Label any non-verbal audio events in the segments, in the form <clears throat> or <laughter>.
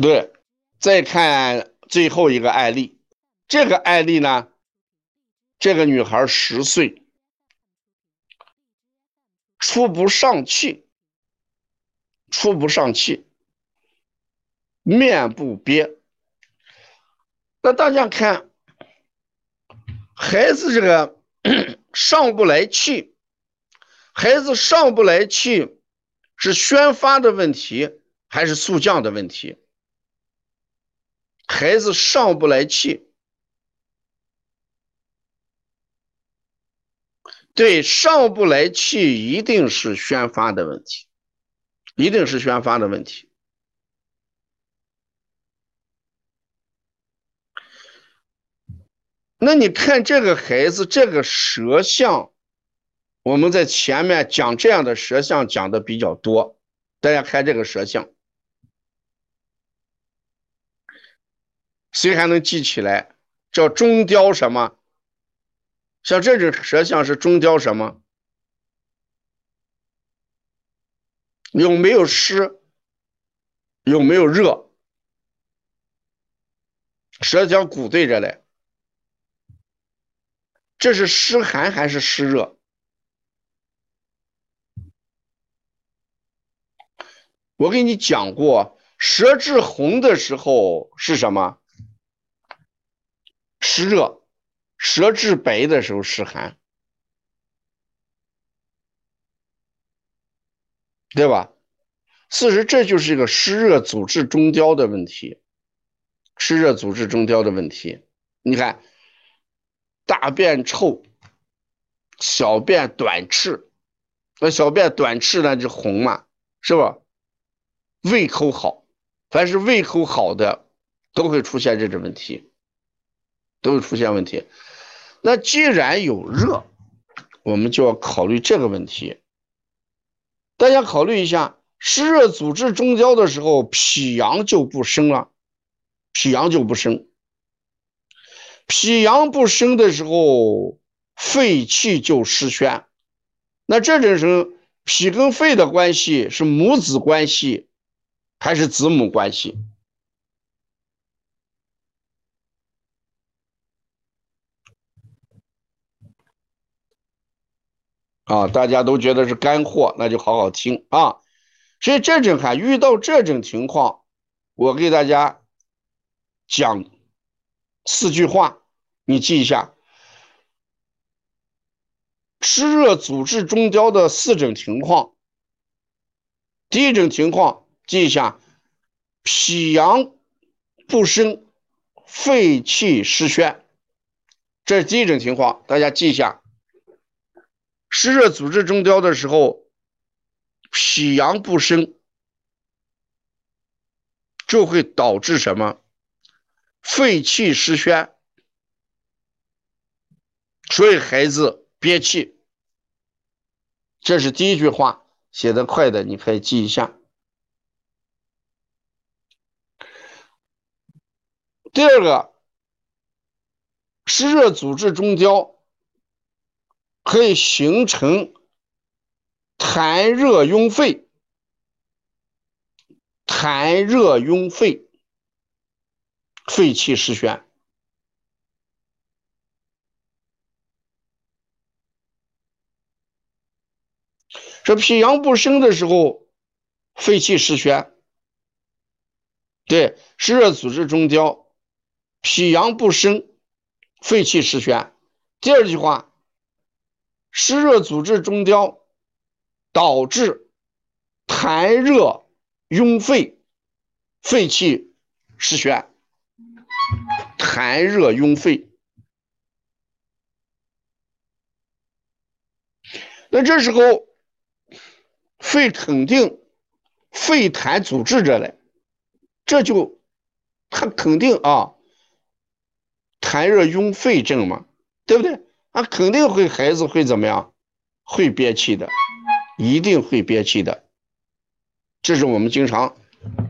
对，再看最后一个案例，这个案例呢，这个女孩十岁，出不上气，出不上气，面部憋。那大家看，孩子这个 <clears throat> 上不来气，孩子上不来气，是宣发的问题还是速降的问题？孩子上不来气，对，上不来气一定是宣发的问题，一定是宣发的问题。那你看这个孩子这个舌象，我们在前面讲这样的舌象讲的比较多，大家看这个舌象。谁还能记起来？叫中雕什么？像这种舌象是中雕什么？有没有湿？有没有热？舌角鼓对着嘞，这是湿寒还是湿热？我给你讲过，舌质红的时候是什么？湿热，舌质白的时候湿寒，对吧？事实这就是一个湿热阻滞中焦的问题，湿热阻滞中焦的问题。你看，大便臭，小便短赤，那小便短赤呢就红嘛，是吧？胃口好，凡是胃口好的都会出现这种问题。都会出现问题。那既然有热，我们就要考虑这个问题。大家考虑一下，湿热阻滞中焦的时候，脾阳就不生了，脾阳就不生。脾阳不生的时候，肺气就失宣。那这种时候，脾跟肺的关系是母子关系还是子母关系？啊，大家都觉得是干货，那就好好听啊。所以这种哈，遇到这种情况，我给大家讲四句话，你记一下：湿热阻滞中焦的四种情况。第一种情况，记一下：脾阳不生，肺气失宣，这是第一种情况，大家记一下。湿热阻滞中焦的时候，脾阳不生，就会导致什么？肺气失宣，所以孩子憋气。这是第一句话，写的快的你可以记一下。第二个，湿热阻滞中焦。可以形成痰热壅肺，痰热壅肺，肺气失宣。这脾阳不生的时候，肺气失宣。对，湿热阻滞中焦，脾阳不生，肺气失宣。第二句话。湿热阻滞中焦，导致痰热壅肺，肺气失宣。痰热壅肺，那这时候肺肯定肺痰阻滞着嘞，这就他肯定啊，痰热壅肺症嘛，对不对？那肯定会，孩子会怎么样？会憋气的，一定会憋气的。这是我们经常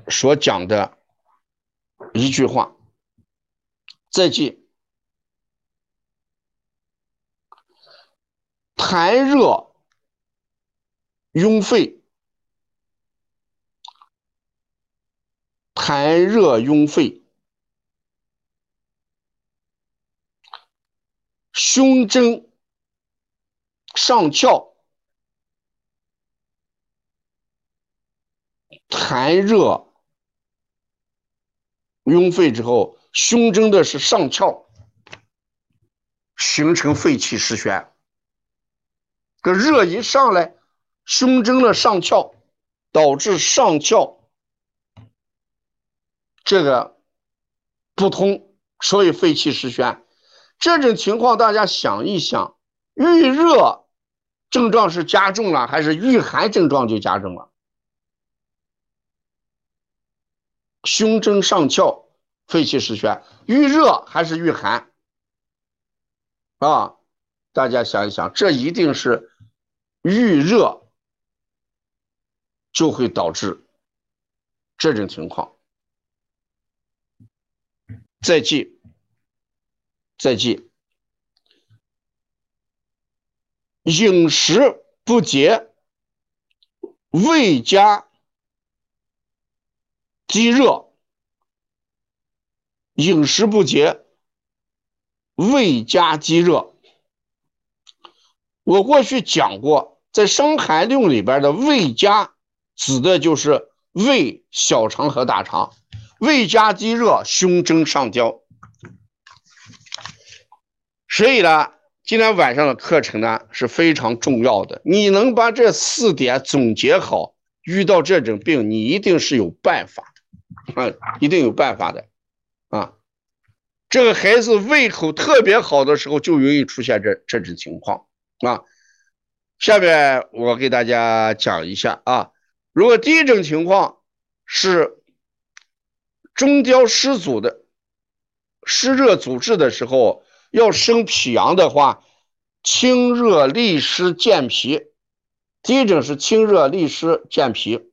所讲的一句话。再记，痰热壅肺，痰热壅肺，胸针上翘，痰热壅肺之后，胸针的是上翘，形成肺气失宣。这热一上来，胸针的上翘，导致上翘这个不通，所以肺气失宣。这种情况，大家想一想，遇热症状是加重了，还是遇寒症状就加重了？胸征上翘，肺气失宣，遇热还是遇寒？啊，大家想一想，这一定是遇热就会导致这种情况。再记，再记，饮食不节，胃加积热；饮食不节，胃加积热。我过去讲过，在《伤寒论》里边的胃加，指的就是胃、小肠和大肠。胃加积热，胸蒸上焦。所以呢，今天晚上的课程呢是非常重要的。你能把这四点总结好，遇到这种病，你一定是有办法啊，一定有办法的啊。这个孩子胃口特别好的时候，就容易出现这这种情况啊。下面我给大家讲一下啊，如果第一种情况是。中焦湿阻的湿热阻滞的时候，要生脾阳的话，清热利湿健脾。第一种是清热利湿健脾，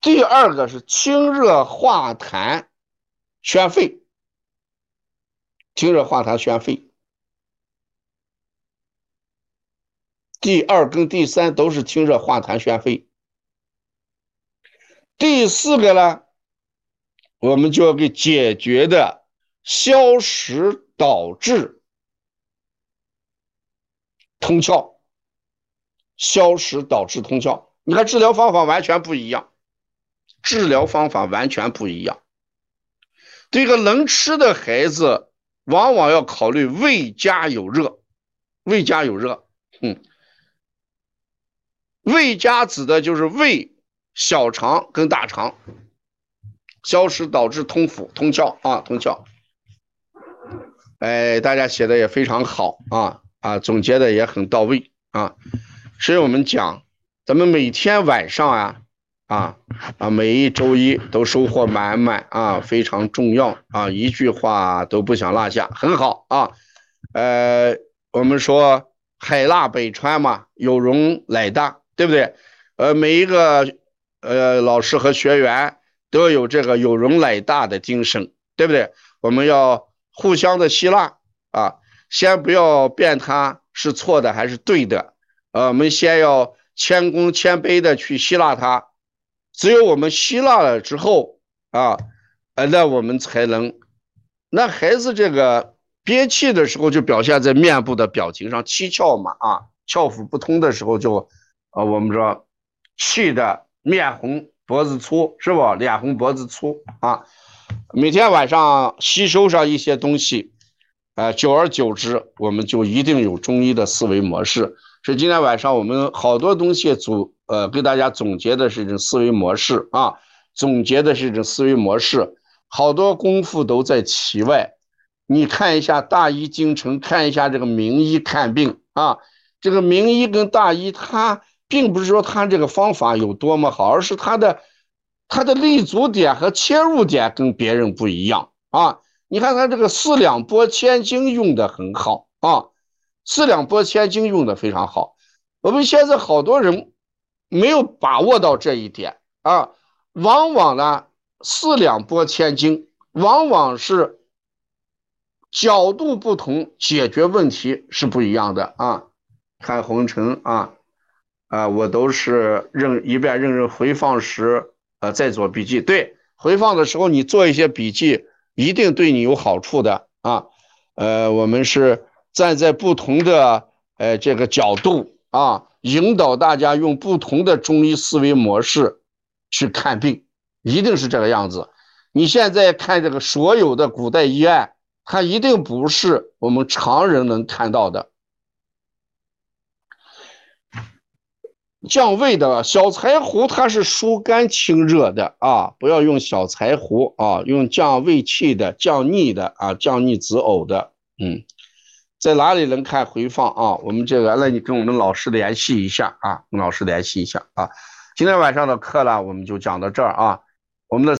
第二个是清热化痰宣肺。清热化痰宣肺，第二跟第三都是清热化痰宣肺。第四个呢？我们就要给解决的消食导滞通窍，消食导致通窍。你看治疗方法完全不一样，治疗方法完全不一样。这个能吃的孩子，往往要考虑胃家有热，胃家有热，嗯，胃家指的就是胃、小肠跟大肠。消食导致通腑通窍啊，通窍。哎，大家写的也非常好啊啊，总结的也很到位啊。所以我们讲，咱们每天晚上啊啊啊，每一周一都收获满满啊，非常重要啊，一句话都不想落下，很好啊。呃，我们说海纳百川嘛，有容乃大，对不对？呃，每一个呃老师和学员。都要有这个有容乃大的精神，对不对？我们要互相的吸纳啊，先不要辩他是错的还是对的，呃，我们先要谦恭谦卑的去吸纳他。只有我们吸纳了之后啊，呃，那我们才能，那孩子这个憋气的时候就表现在面部的表情上，七窍嘛啊，窍腑不通的时候就，啊，我们说气的面红。脖子粗是不？脸红脖子粗啊！每天晚上吸收上一些东西，呃，久而久之，我们就一定有中医的思维模式。所以今天晚上我们好多东西组，呃，给大家总结的是一种思维模式啊，总结的是一种思维模式。好多功夫都在其外，你看一下大医京城，看一下这个名医看病啊，这个名医跟大医他。并不是说他这个方法有多么好，而是他的他的立足点和切入点跟别人不一样啊！你看他这个四两拨千斤用的很好啊，四两拨千斤用的非常好。我们现在好多人没有把握到这一点啊，往往呢四两拨千斤，往往是角度不同，解决问题是不一样的啊。看红尘啊。啊，我都是认一遍认认回放时，呃，再做笔记。对，回放的时候你做一些笔记，一定对你有好处的啊。呃，我们是站在不同的呃这个角度啊，引导大家用不同的中医思维模式去看病，一定是这个样子。你现在看这个所有的古代医案，它一定不是我们常人能看到的。降胃的小柴胡，它是疏肝清热的啊，不要用小柴胡啊，用降胃气的、降逆的啊、降逆止呕的。嗯，在哪里能看回放啊？我们这个，那你跟我们老师联系一下啊，跟老师联系一下啊。今天晚上的课呢，我们就讲到这儿啊，我们的。